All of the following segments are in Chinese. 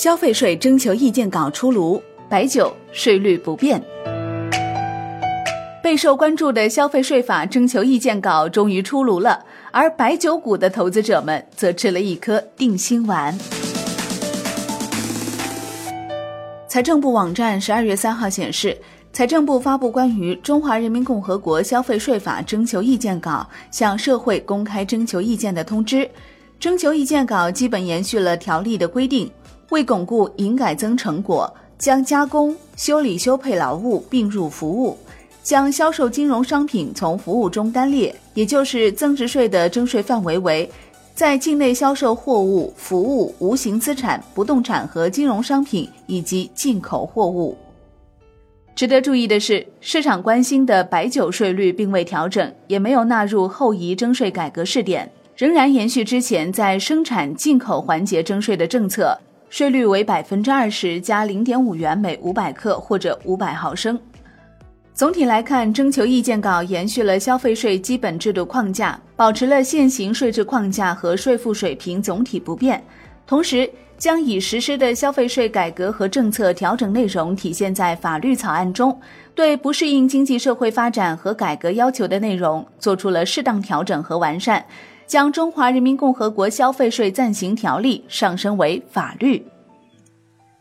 消费税征求意见稿出炉，白酒税率不变。备受关注的消费税法征求意见稿终于出炉了，而白酒股的投资者们则吃了一颗定心丸。财政部网站十二月三号显示，财政部发布关于《中华人民共和国消费税法征求意见稿》向社会公开征求意见的通知。征求意见稿基本延续了条例的规定。为巩固营改增成果，将加工、修理、修配劳务并入服务，将销售金融商品从服务中单列，也就是增值税的征税范围为在境内销售货物、服务、无形资产、不动产和金融商品以及进口货物。值得注意的是，市场关心的白酒税率并未调整，也没有纳入后移征税改革试点，仍然延续之前在生产进口环节征税的政策。税率为百分之二十加零点五元每五百克或者五百毫升。总体来看，征求意见稿延续了消费税基本制度框架，保持了现行税制框架和税负水平总体不变，同时将已实施的消费税改革和政策调整内容体现在法律草案中，对不适应经济社会发展和改革要求的内容做出了适当调整和完善。将《中华人民共和国消费税暂行条例》上升为法律。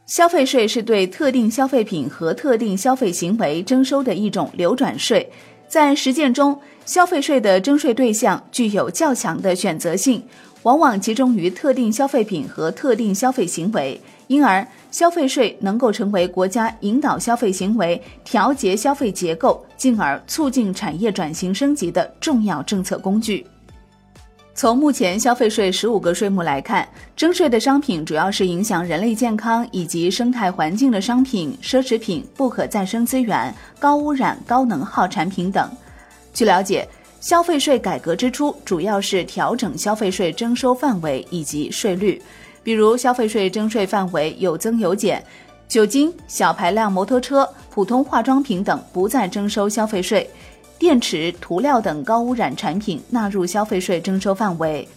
消费税是对特定消费品和特定消费行为征收的一种流转税，在实践中，消费税的征税对象具有较强的选择性，往往集中于特定消费品和特定消费行为，因而消费税能够成为国家引导消费行为、调节消费结构，进而促进产业转型升级的重要政策工具。从目前消费税十五个税目来看，征税的商品主要是影响人类健康以及生态环境的商品、奢侈品、不可再生资源、高污染、高能耗产品等。据了解，消费税改革之初，主要是调整消费税征收范围以及税率，比如消费税征税范围有增有减，酒精、小排量摩托车、普通化妆品等不再征收消费税。电池、涂料等高污染产品纳入消费税征收范围。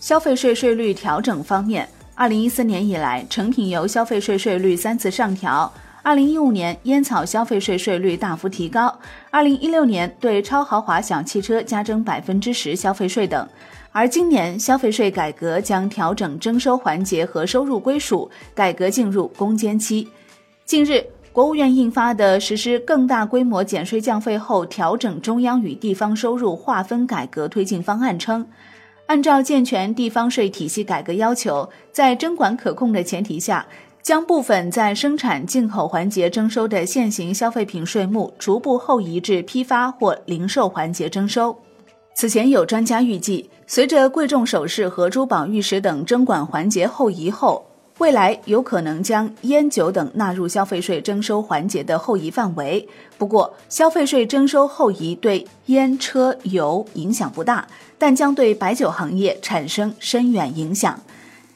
消费税税率调整方面，二零一四年以来，成品油消费税税率三次上调；二零一五年，烟草消费税税率大幅提高；二零一六年，对超豪华小汽车加征百分之十消费税等。而今年消费税改革将调整征收环节和收入归属，改革进入攻坚期。近日。国务院印发的实施更大规模减税降费后调整中央与地方收入划分改革推进方案称，按照健全地方税体系改革要求，在征管可控的前提下，将部分在生产进口环节征收的现行消费品税目逐步后移至批发或零售环节征收。此前有专家预计，随着贵重首饰和珠宝玉石等征管环节后移后。未来有可能将烟酒等纳入消费税征收环节的后移范围。不过，消费税征收后移对烟、车、油影响不大，但将对白酒行业产生深远影响。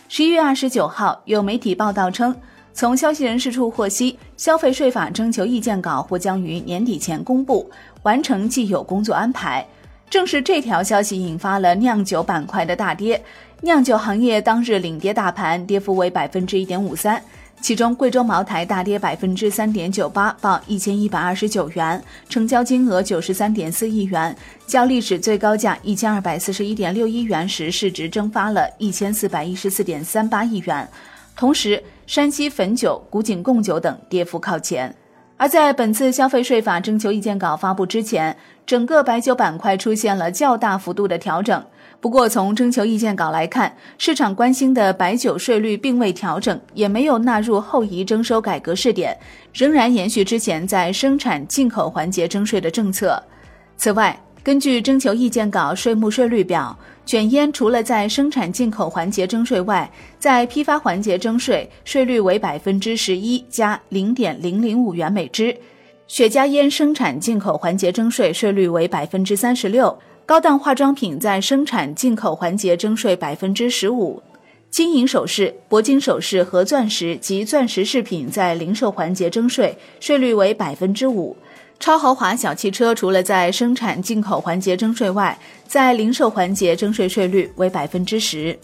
十一月二十九号，有媒体报道称，从消息人士处获悉，消费税法征求意见稿或将于年底前公布，完成既有工作安排。正是这条消息引发了酿酒板块的大跌。酿酒行业当日领跌大盘，跌幅为百分之一点五三，其中贵州茅台大跌百分之三点九八，报一千一百二十九元，成交金额九十三点四亿元，较历史最高价一千二百四十一点六一元时市值蒸发了一千四百一十四点三八亿元。同时，山西汾酒、古井贡酒等跌幅靠前。而在本次消费税法征求意见稿发布之前，整个白酒板块出现了较大幅度的调整。不过，从征求意见稿来看，市场关心的白酒税率并未调整，也没有纳入后移征收改革试点，仍然延续之前在生产进口环节征税的政策。此外，根据征求意见稿税目税率表，卷烟除了在生产进口环节征税外，在批发环节征税，税率为百分之十一加零点零零五元每支；雪茄烟生产进口环节征税，税率为百分之三十六。高档化妆品在生产进口环节征税百分之十五，金银首饰、铂金首饰和钻石及钻石饰品在零售环节征税，税率为百分之五。超豪华小汽车除了在生产进口环节征税外，在零售环节征税税率为百分之十。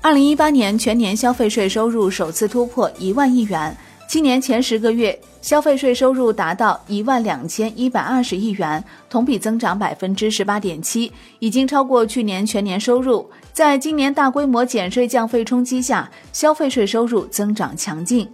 二零一八年全年消费税收入首次突破一万亿元，今年前十个月消费税收入达到一万两千一百二十亿元，同比增长百分之十八点七，已经超过去年全年收入。在今年大规模减税降费冲击下，消费税收入增长强劲。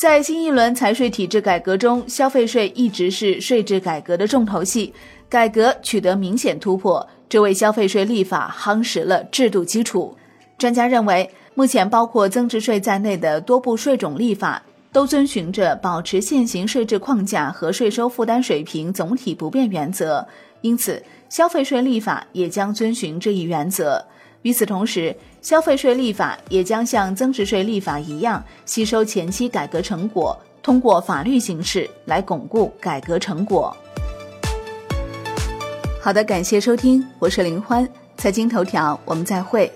在新一轮财税体制改革中，消费税一直是税制改革的重头戏，改革取得明显突破，这为消费税立法夯实了制度基础。专家认为，目前包括增值税在内的多部税种立法都遵循着保持现行税制框架和税收负担水平总体不变原则，因此消费税立法也将遵循这一原则。与此同时，消费税立法也将像增值税立法一样，吸收前期改革成果，通过法律形式来巩固改革成果。好的，感谢收听，我是林欢，财经头条，我们再会。